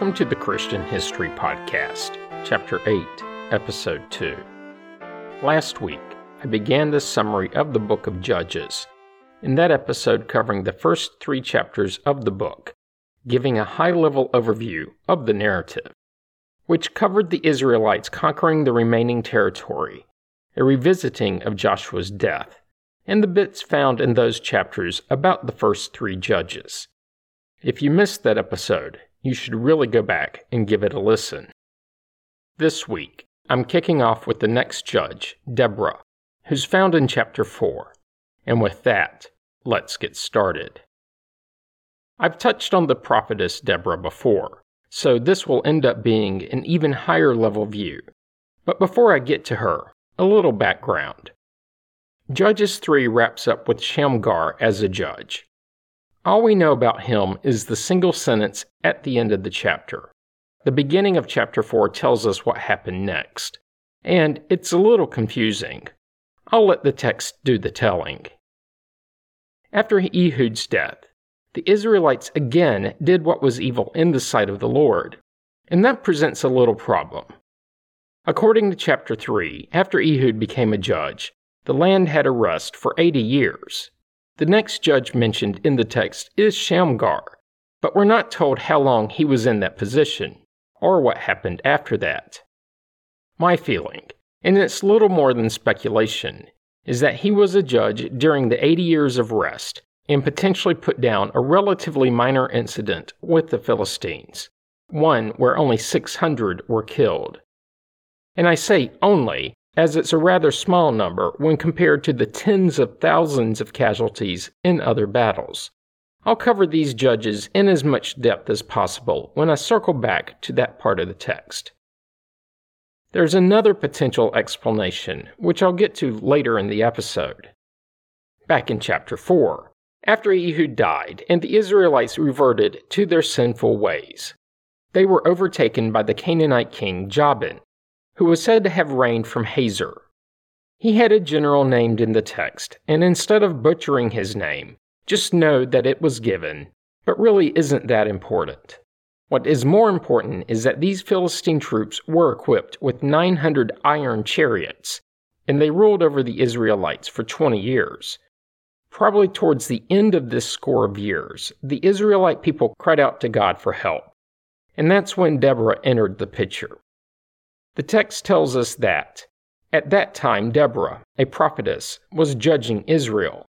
Welcome to the Christian History Podcast, Chapter 8, Episode 2. Last week, I began the summary of the book of Judges, in that episode covering the first three chapters of the book, giving a high level overview of the narrative, which covered the Israelites conquering the remaining territory, a revisiting of Joshua's death, and the bits found in those chapters about the first three judges. If you missed that episode, you should really go back and give it a listen. This week, I'm kicking off with the next judge, Deborah, who's found in chapter 4. And with that, let's get started. I've touched on the prophetess Deborah before, so this will end up being an even higher level view. But before I get to her, a little background. Judges 3 wraps up with Shamgar as a judge. All we know about him is the single sentence at the end of the chapter. The beginning of chapter 4 tells us what happened next, and it's a little confusing. I'll let the text do the telling. After Ehud's death, the Israelites again did what was evil in the sight of the Lord, and that presents a little problem. According to chapter 3, after Ehud became a judge, the land had a rest for 80 years. The next judge mentioned in the text is Shamgar, but we're not told how long he was in that position, or what happened after that. My feeling, and it's little more than speculation, is that he was a judge during the 80 years of rest and potentially put down a relatively minor incident with the Philistines, one where only 600 were killed. And I say only as it's a rather small number when compared to the tens of thousands of casualties in other battles. I'll cover these judges in as much depth as possible when I circle back to that part of the text. There's another potential explanation, which I'll get to later in the episode. Back in chapter 4, after Ehud died and the Israelites reverted to their sinful ways, they were overtaken by the Canaanite king Jabin, who was said to have reigned from Hazor. He had a general named in the text, and instead of butchering his name, just know that it was given, but really isn't that important. What is more important is that these Philistine troops were equipped with 900 iron chariots, and they ruled over the Israelites for 20 years. Probably towards the end of this score of years, the Israelite people cried out to God for help. And that's when Deborah entered the picture. The text tells us that, at that time, Deborah, a prophetess, was judging Israel.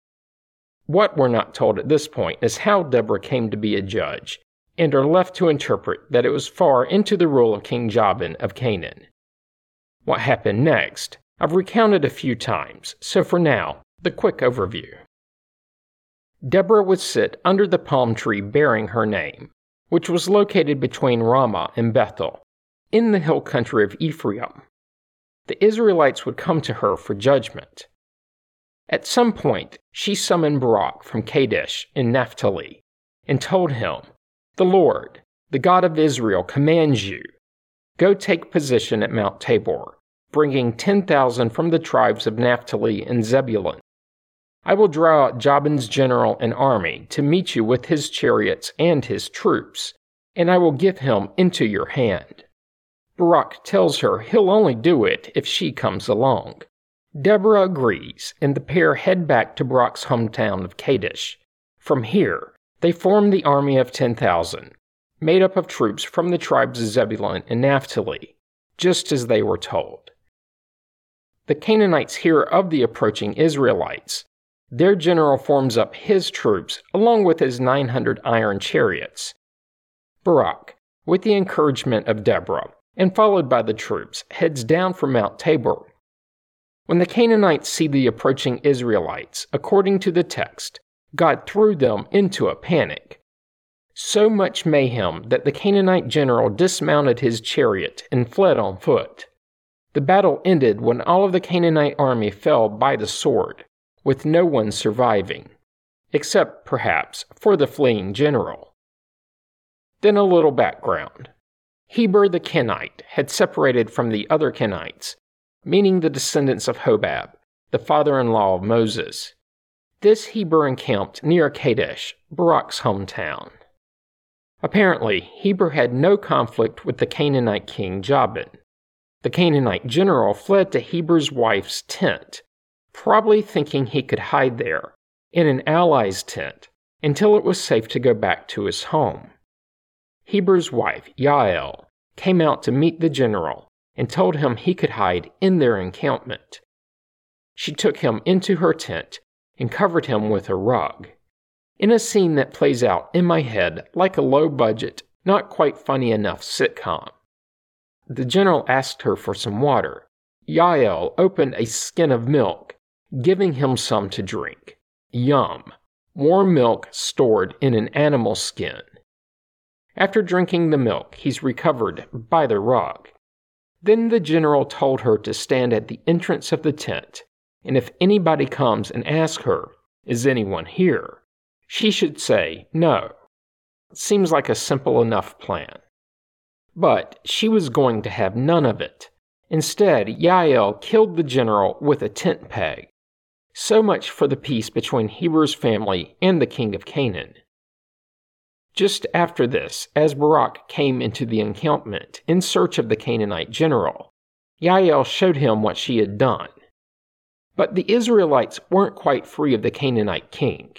What we're not told at this point is how Deborah came to be a judge, and are left to interpret that it was far into the rule of King Jabin of Canaan. What happened next, I've recounted a few times, so for now, the quick overview. Deborah would sit under the palm tree bearing her name, which was located between Ramah and Bethel, in the hill country of Ephraim. The Israelites would come to her for judgment. At some point, she summoned Barak from Kadesh in Naphtali and told him, The Lord, the God of Israel, commands you go take position at Mount Tabor, bringing 10,000 from the tribes of Naphtali and Zebulun. I will draw out Jabin's general and army to meet you with his chariots and his troops, and I will give him into your hand. Barak tells her he'll only do it if she comes along. Deborah agrees, and the pair head back to Barak's hometown of Kadesh. From here, they form the army of 10,000, made up of troops from the tribes of Zebulun and Naphtali, just as they were told. The Canaanites hear of the approaching Israelites. Their general forms up his troops along with his 900 iron chariots. Barak, with the encouragement of Deborah, and followed by the troops, heads down from Mount Tabor. When the Canaanites see the approaching Israelites, according to the text, God threw them into a panic. So much mayhem that the Canaanite general dismounted his chariot and fled on foot. The battle ended when all of the Canaanite army fell by the sword, with no one surviving, except, perhaps, for the fleeing general. Then a little background. Heber the Kenite had separated from the other Kenites, meaning the descendants of Hobab, the father in law of Moses. This Heber encamped near Kadesh, Barak's hometown. Apparently, Heber had no conflict with the Canaanite king Jabin. The Canaanite general fled to Heber's wife's tent, probably thinking he could hide there, in an ally's tent, until it was safe to go back to his home. Heber's wife, Yael, came out to meet the general and told him he could hide in their encampment. She took him into her tent and covered him with a rug in a scene that plays out in my head like a low budget, not quite funny enough sitcom. The general asked her for some water. Yael opened a skin of milk, giving him some to drink. Yum! Warm milk stored in an animal skin. After drinking the milk, he's recovered by the rock. Then the general told her to stand at the entrance of the tent, and if anybody comes and asks her, Is anyone here? She should say no. Seems like a simple enough plan. But she was going to have none of it. Instead, Yael killed the general with a tent peg. So much for the peace between Heber's family and the king of Canaan. Just after this, as Barak came into the encampment in search of the Canaanite general, Yael showed him what she had done. But the Israelites weren't quite free of the Canaanite king.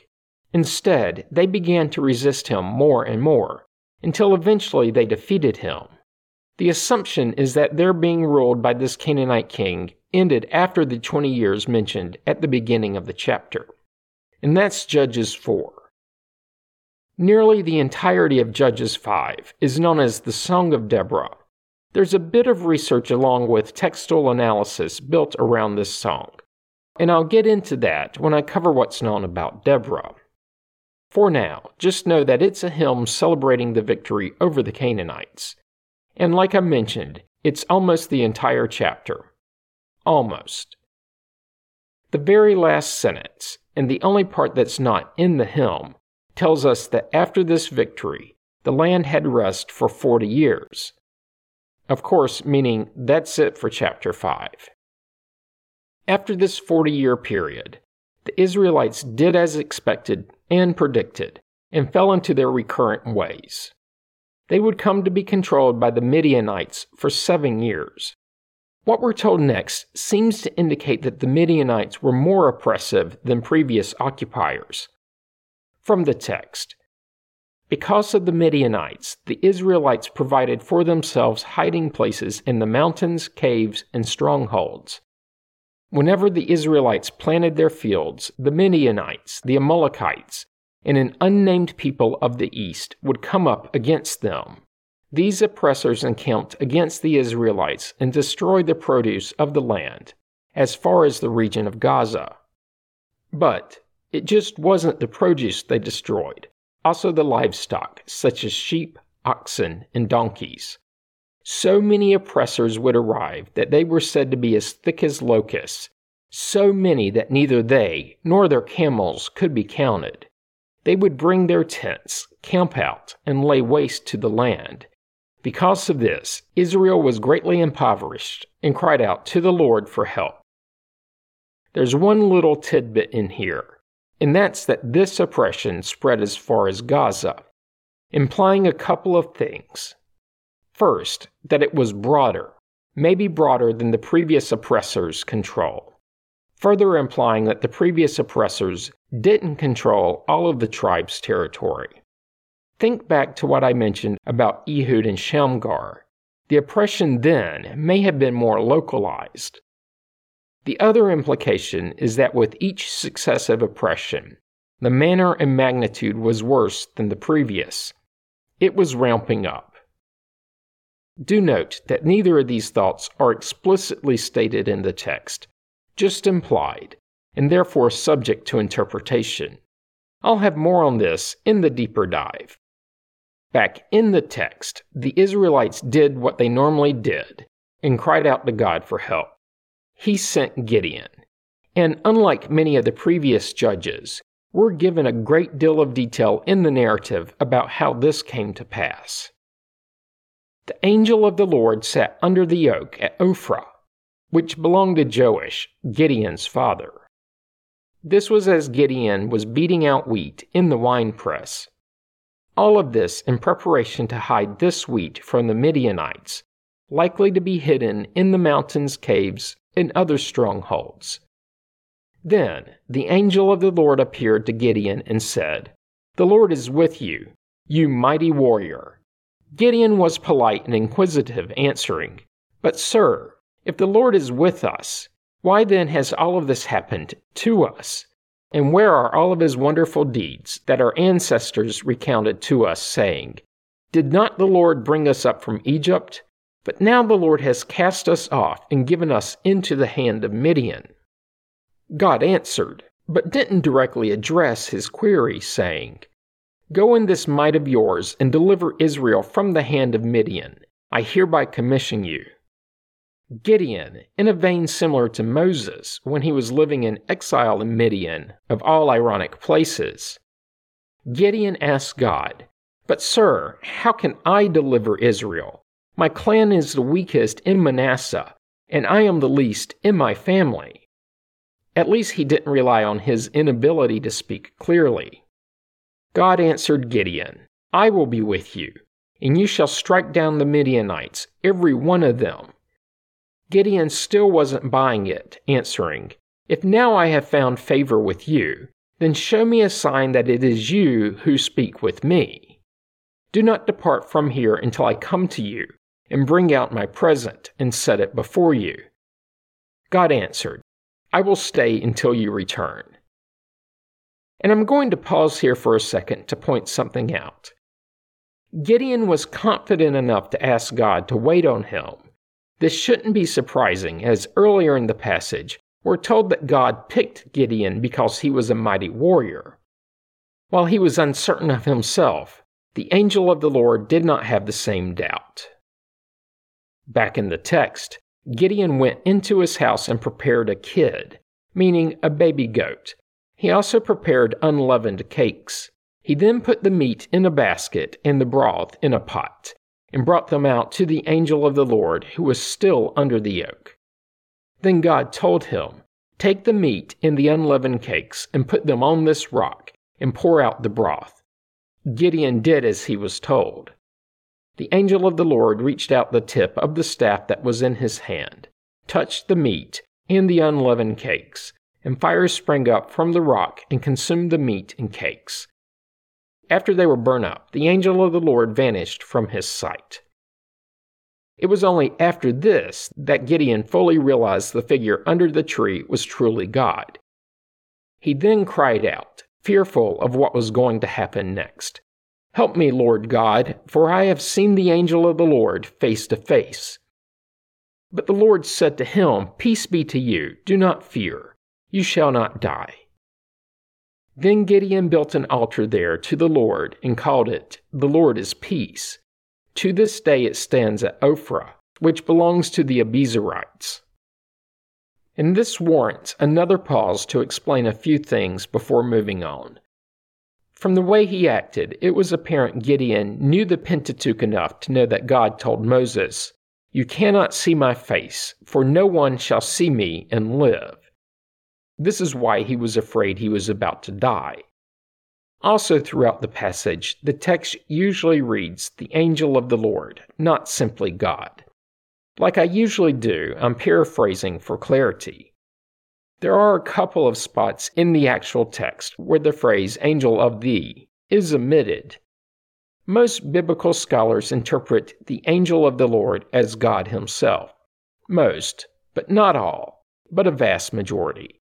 Instead, they began to resist him more and more, until eventually they defeated him. The assumption is that their being ruled by this Canaanite king ended after the 20 years mentioned at the beginning of the chapter. And that's Judges 4. Nearly the entirety of Judges 5 is known as the Song of Deborah. There's a bit of research along with textual analysis built around this song, and I'll get into that when I cover what's known about Deborah. For now, just know that it's a hymn celebrating the victory over the Canaanites. And like I mentioned, it's almost the entire chapter. Almost. The very last sentence, and the only part that's not in the hymn, tells us that after this victory, the land had rest for 40 years. Of course, meaning that's it for chapter 5. After this 40 year period, the Israelites did as expected and predicted, and fell into their recurrent ways. They would come to be controlled by the Midianites for seven years. What we're told next seems to indicate that the Midianites were more oppressive than previous occupiers. From the text Because of the Midianites, the Israelites provided for themselves hiding places in the mountains, caves, and strongholds. Whenever the Israelites planted their fields, the Midianites, the Amalekites, and an unnamed people of the east would come up against them. These oppressors encamped against the Israelites and destroyed the produce of the land, as far as the region of Gaza. But it just wasn't the produce they destroyed, also the livestock, such as sheep, oxen, and donkeys. So many oppressors would arrive that they were said to be as thick as locusts, so many that neither they nor their camels could be counted. They would bring their tents, camp out, and lay waste to the land. Because of this, Israel was greatly impoverished and cried out to the Lord for help. There's one little tidbit in here, and that's that this oppression spread as far as Gaza, implying a couple of things. First, that it was broader, maybe broader than the previous oppressor's control, further implying that the previous oppressors didn't control all of the tribe's territory. Think back to what I mentioned about Ehud and Shamgar. The oppression then may have been more localized. The other implication is that with each successive oppression, the manner and magnitude was worse than the previous. It was ramping up. Do note that neither of these thoughts are explicitly stated in the text, just implied, and therefore subject to interpretation. I'll have more on this in the deeper dive. Back in the text, the Israelites did what they normally did and cried out to God for help. He sent Gideon. And unlike many of the previous judges, we're given a great deal of detail in the narrative about how this came to pass. The angel of the Lord sat under the oak at Ophrah, which belonged to Joash, Gideon's father. This was as Gideon was beating out wheat in the winepress. All of this in preparation to hide this wheat from the Midianites, likely to be hidden in the mountains, caves, and other strongholds. Then the angel of the Lord appeared to Gideon and said, The Lord is with you, you mighty warrior. Gideon was polite and inquisitive, answering, But, sir, if the Lord is with us, why then has all of this happened to us? And where are all of his wonderful deeds that our ancestors recounted to us, saying, Did not the Lord bring us up from Egypt? But now the Lord has cast us off and given us into the hand of Midian. God answered, but didn't directly address his query, saying, Go in this might of yours and deliver Israel from the hand of Midian. I hereby commission you. Gideon, in a vein similar to Moses when he was living in exile in Midian, of all ironic places. Gideon asked God, But, sir, how can I deliver Israel? My clan is the weakest in Manasseh, and I am the least in my family. At least he didn't rely on his inability to speak clearly. God answered Gideon, I will be with you, and you shall strike down the Midianites, every one of them Gideon still wasn't buying it, answering, If now I have found favor with you, then show me a sign that it is you who speak with me. Do not depart from here until I come to you and bring out my present and set it before you. God answered, I will stay until you return. And I'm going to pause here for a second to point something out. Gideon was confident enough to ask God to wait on him this shouldn't be surprising, as earlier in the passage, we're told that God picked Gideon because he was a mighty warrior. While he was uncertain of himself, the angel of the Lord did not have the same doubt. Back in the text, Gideon went into his house and prepared a kid, meaning a baby goat. He also prepared unleavened cakes. He then put the meat in a basket and the broth in a pot and brought them out to the angel of the Lord, who was still under the yoke. Then God told him, Take the meat and the unleavened cakes, and put them on this rock, and pour out the broth. Gideon did as he was told. The angel of the Lord reached out the tip of the staff that was in his hand, touched the meat and the unleavened cakes, and fire sprang up from the rock and consumed the meat and cakes. After they were burnt up, the angel of the Lord vanished from his sight. It was only after this that Gideon fully realized the figure under the tree was truly God. He then cried out, fearful of what was going to happen next Help me, Lord God, for I have seen the angel of the Lord face to face. But the Lord said to him, Peace be to you, do not fear, you shall not die. Then Gideon built an altar there to the Lord and called it, The Lord is Peace. To this day it stands at Ophrah, which belongs to the Abiezrites. And this warrants another pause to explain a few things before moving on. From the way he acted, it was apparent Gideon knew the Pentateuch enough to know that God told Moses, You cannot see my face, for no one shall see me and live. This is why he was afraid he was about to die. Also, throughout the passage, the text usually reads the angel of the Lord, not simply God. Like I usually do, I'm paraphrasing for clarity. There are a couple of spots in the actual text where the phrase angel of thee is omitted. Most biblical scholars interpret the angel of the Lord as God himself. Most, but not all, but a vast majority.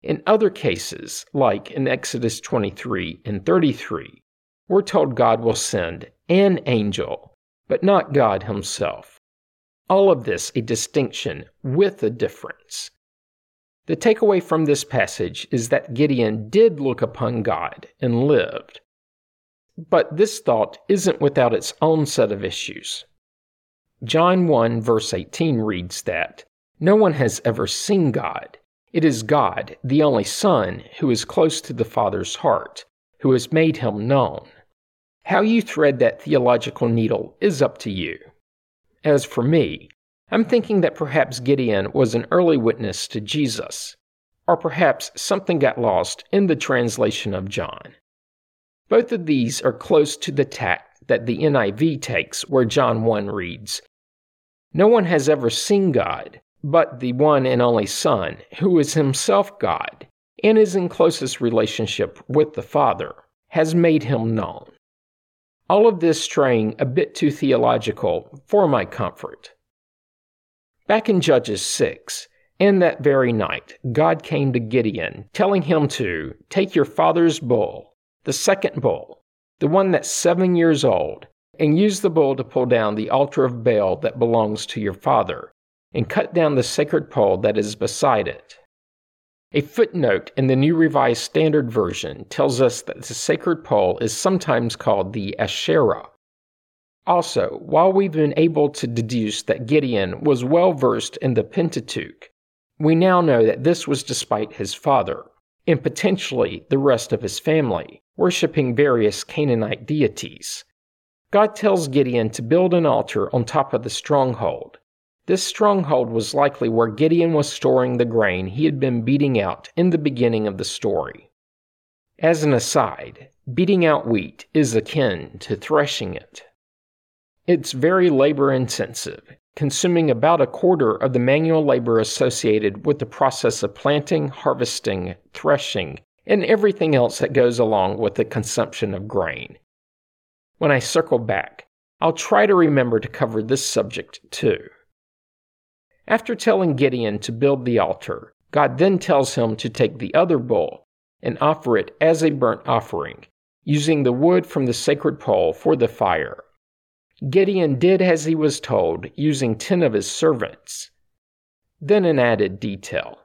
In other cases, like in Exodus 23 and 33, we're told God will send an angel, but not God himself. All of this a distinction with a difference. The takeaway from this passage is that Gideon did look upon God and lived. But this thought isn't without its own set of issues. John 1, verse 18 reads that no one has ever seen God, it is God, the only Son, who is close to the Father's heart, who has made him known. How you thread that theological needle is up to you. As for me, I'm thinking that perhaps Gideon was an early witness to Jesus, or perhaps something got lost in the translation of John. Both of these are close to the tact that the NIV takes, where John 1 reads No one has ever seen God, but the one and only Son, who is himself God and is in closest relationship with the Father, has made him known. All of this straying a bit too theological for my comfort. Back in Judges 6, in that very night, God came to Gideon, telling him to take your father's bull, the second bull, the one that's seven years old, and use the bull to pull down the altar of Baal that belongs to your father, and cut down the sacred pole that is beside it. A footnote in the New Revised Standard Version tells us that the sacred pole is sometimes called the Asherah. Also, while we've been able to deduce that Gideon was well versed in the Pentateuch, we now know that this was despite his father, and potentially the rest of his family, worshipping various Canaanite deities. God tells Gideon to build an altar on top of the stronghold, this stronghold was likely where Gideon was storing the grain he had been beating out in the beginning of the story. As an aside, beating out wheat is akin to threshing it. It's very labor intensive, consuming about a quarter of the manual labor associated with the process of planting, harvesting, threshing, and everything else that goes along with the consumption of grain. When I circle back, I'll try to remember to cover this subject too. After telling Gideon to build the altar, God then tells him to take the other bull and offer it as a burnt offering, using the wood from the sacred pole for the fire. Gideon did as he was told, using ten of his servants. Then an added detail.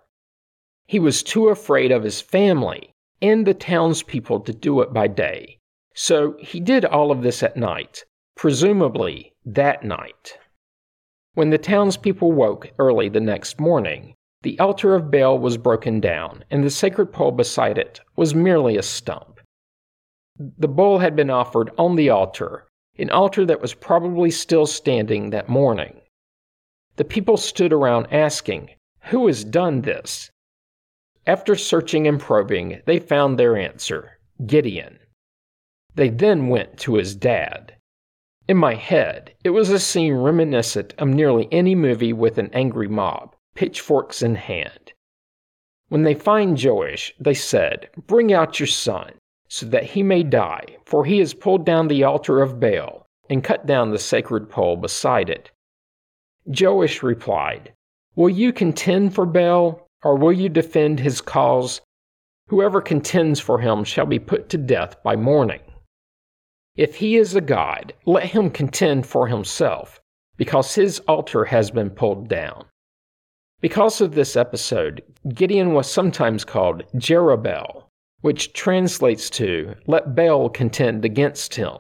He was too afraid of his family and the townspeople to do it by day, so he did all of this at night, presumably that night. When the townspeople woke early the next morning, the altar of Baal was broken down, and the sacred pole beside it was merely a stump. The bull had been offered on the altar, an altar that was probably still standing that morning. The people stood around asking, Who has done this? After searching and probing, they found their answer Gideon. They then went to his dad. In my head, it was a scene reminiscent of nearly any movie with an angry mob, pitchforks in hand. When they find Joash, they said, Bring out your son, so that he may die, for he has pulled down the altar of Baal and cut down the sacred pole beside it. Joash replied, Will you contend for Baal, or will you defend his cause? Whoever contends for him shall be put to death by morning. If he is a god, let him contend for himself, because his altar has been pulled down. Because of this episode, Gideon was sometimes called Jerubbaal, which translates to, let Baal contend against him.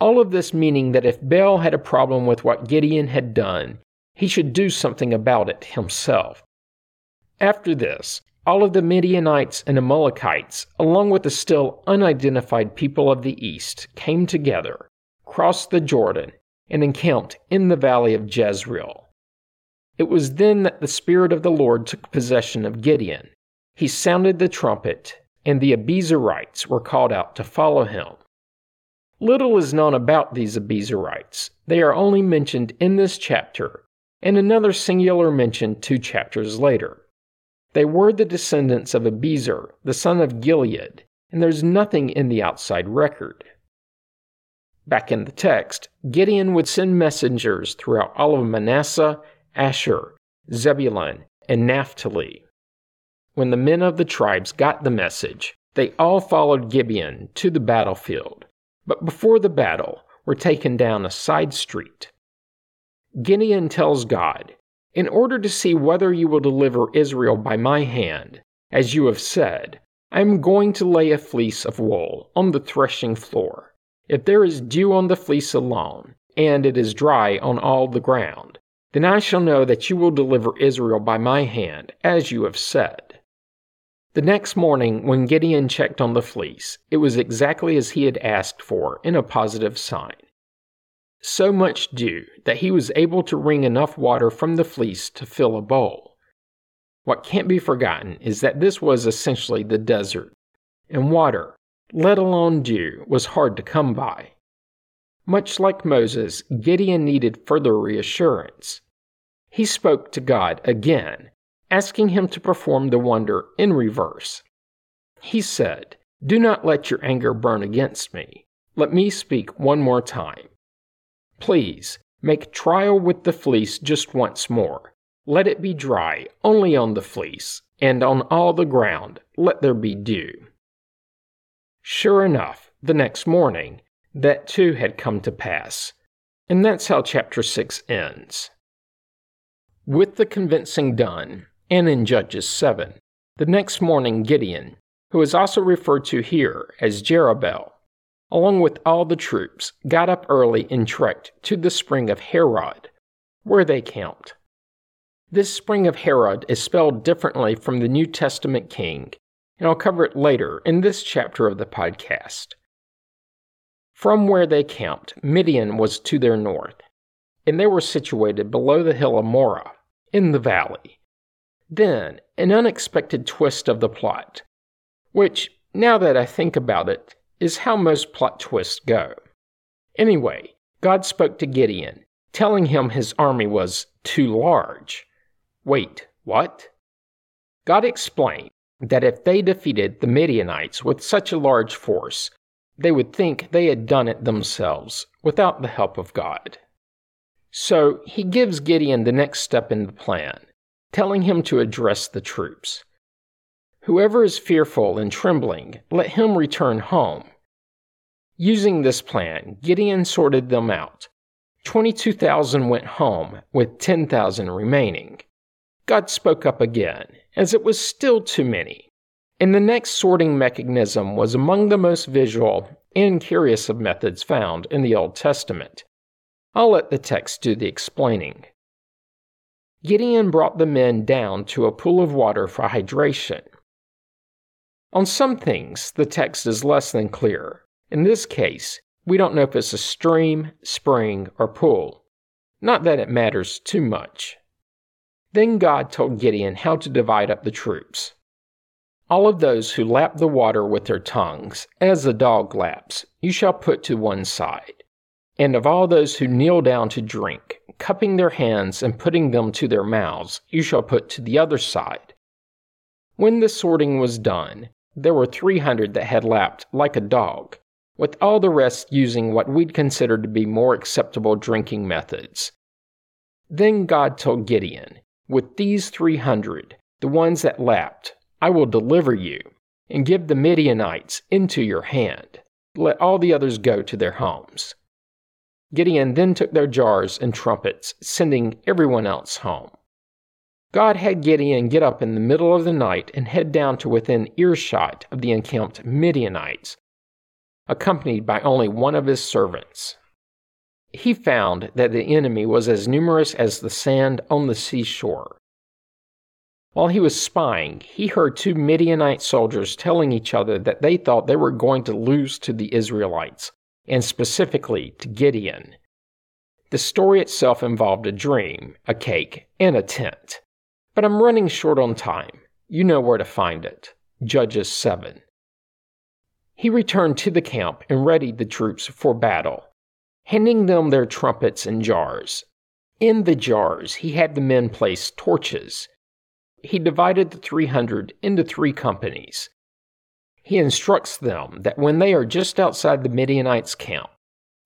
All of this meaning that if Baal had a problem with what Gideon had done, he should do something about it himself. After this, all of the Midianites and Amalekites, along with the still unidentified people of the east, came together, crossed the Jordan, and encamped in the valley of Jezreel. It was then that the Spirit of the Lord took possession of Gideon. He sounded the trumpet, and the Abiezrites were called out to follow him. Little is known about these Abiezrites. They are only mentioned in this chapter, and another singular mention two chapters later. They were the descendants of Abiezer, the son of Gilead, and there's nothing in the outside record. Back in the text, Gideon would send messengers throughout all of Manasseh, Asher, Zebulun, and Naphtali. When the men of the tribes got the message, they all followed Gideon to the battlefield, but before the battle were taken down a side street. Gideon tells God, in order to see whether you will deliver Israel by my hand, as you have said, I am going to lay a fleece of wool on the threshing floor. If there is dew on the fleece alone, and it is dry on all the ground, then I shall know that you will deliver Israel by my hand, as you have said. The next morning, when Gideon checked on the fleece, it was exactly as he had asked for in a positive sign so much dew that he was able to wring enough water from the fleece to fill a bowl. What can't be forgotten is that this was essentially the desert, and water, let alone dew, was hard to come by. Much like Moses, Gideon needed further reassurance. He spoke to God again, asking him to perform the wonder in reverse. He said, Do not let your anger burn against me. Let me speak one more time. Please, make trial with the fleece just once more. Let it be dry only on the fleece, and on all the ground let there be dew. Sure enough, the next morning, that too had come to pass. And that's how chapter 6 ends. With the convincing done, and in Judges 7, the next morning Gideon, who is also referred to here as Jerubbaal, along with all the troops, got up early and trekked to the spring of Harod, where they camped. This spring of Harod is spelled differently from the New Testament king, and I'll cover it later in this chapter of the podcast. From where they camped, Midian was to their north, and they were situated below the hill of Moreh, in the valley. Then, an unexpected twist of the plot, which, now that I think about it, is how most plot twists go. Anyway, God spoke to Gideon, telling him his army was too large. Wait, what? God explained that if they defeated the Midianites with such a large force, they would think they had done it themselves without the help of God. So he gives Gideon the next step in the plan, telling him to address the troops. Whoever is fearful and trembling, let him return home. Using this plan, Gideon sorted them out. 22,000 went home, with 10,000 remaining. God spoke up again, as it was still too many. And the next sorting mechanism was among the most visual and curious of methods found in the Old Testament. I'll let the text do the explaining. Gideon brought the men down to a pool of water for hydration. On some things, the text is less than clear. In this case, we don't know if it's a stream, spring, or pool. Not that it matters too much. Then God told Gideon how to divide up the troops. All of those who lap the water with their tongues, as a dog laps, you shall put to one side. And of all those who kneel down to drink, cupping their hands and putting them to their mouths, you shall put to the other side. When the sorting was done, there were three hundred that had lapped like a dog, with all the rest using what we'd consider to be more acceptable drinking methods. Then God told Gideon, with these three hundred, the ones that lapped, I will deliver you, and give the Midianites into your hand. Let all the others go to their homes. Gideon then took their jars and trumpets, sending everyone else home. God had Gideon get up in the middle of the night and head down to within earshot of the encamped Midianites, accompanied by only one of his servants he found that the enemy was as numerous as the sand on the seashore. While he was spying, he heard two Midianite soldiers telling each other that they thought they were going to lose to the Israelites, and specifically to Gideon. The story itself involved a dream, a cake, and a tent. But I'm running short on time. You know where to find it. Judges 7. He returned to the camp and readied the troops for battle handing them their trumpets and jars. In the jars, he had the men place torches. He divided the 300 into three companies. He instructs them that when they are just outside the Midianites' camp,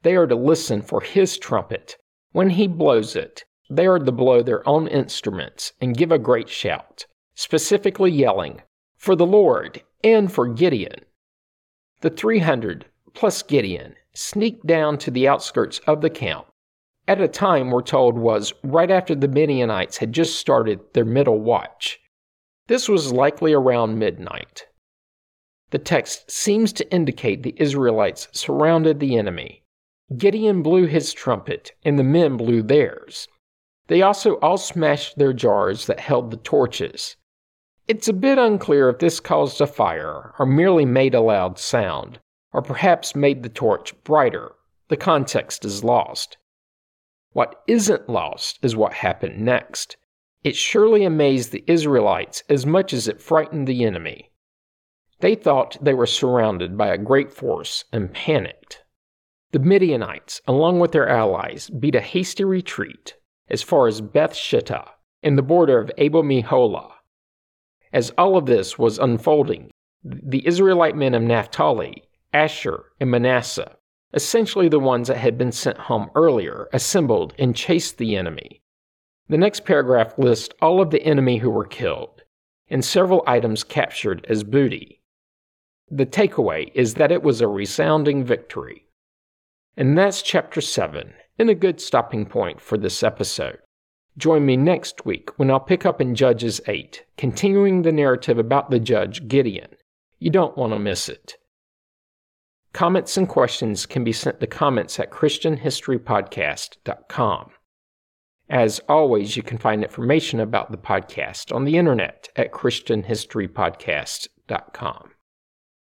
they are to listen for his trumpet. When he blows it, they are to blow their own instruments and give a great shout, specifically yelling, For the Lord and for Gideon. The 300 plus Gideon sneaked down to the outskirts of the camp at a time we're told was right after the Midianites had just started their middle watch. This was likely around midnight. The text seems to indicate the Israelites surrounded the enemy. Gideon blew his trumpet, and the men blew theirs. They also all smashed their jars that held the torches. It's a bit unclear if this caused a fire or merely made a loud sound, or perhaps made the torch brighter. The context is lost. What isn't lost is what happened next. It surely amazed the Israelites as much as it frightened the enemy. They thought they were surrounded by a great force and panicked. The Midianites, along with their allies, beat a hasty retreat as far as Beth Shittah in the border of Abel Meholah. As all of this was unfolding, the Israelite men of Naphtali, Asher, and Manasseh, essentially the ones that had been sent home earlier, assembled and chased the enemy. The next paragraph lists all of the enemy who were killed and several items captured as booty. The takeaway is that it was a resounding victory. And that's chapter 7, and a good stopping point for this episode. Join me next week when I'll pick up in Judges 8, continuing the narrative about the judge Gideon. You don't want to miss it. Comments and questions can be sent to comments at ChristianHistoryPodcast.com. As always, you can find information about the podcast on the internet at ChristianHistoryPodcast.com.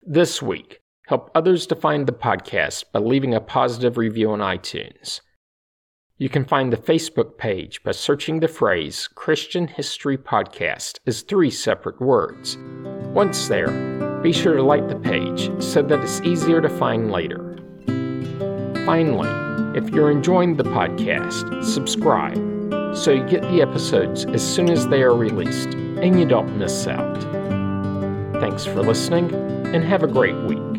This week, help others to find the podcast by leaving a positive review on iTunes. You can find the Facebook page by searching the phrase Christian History Podcast as three separate words. Once there, be sure to like the page so that it's easier to find later. Finally, if you're enjoying the podcast, subscribe so you get the episodes as soon as they are released and you don't miss out. Thanks for listening and have a great week.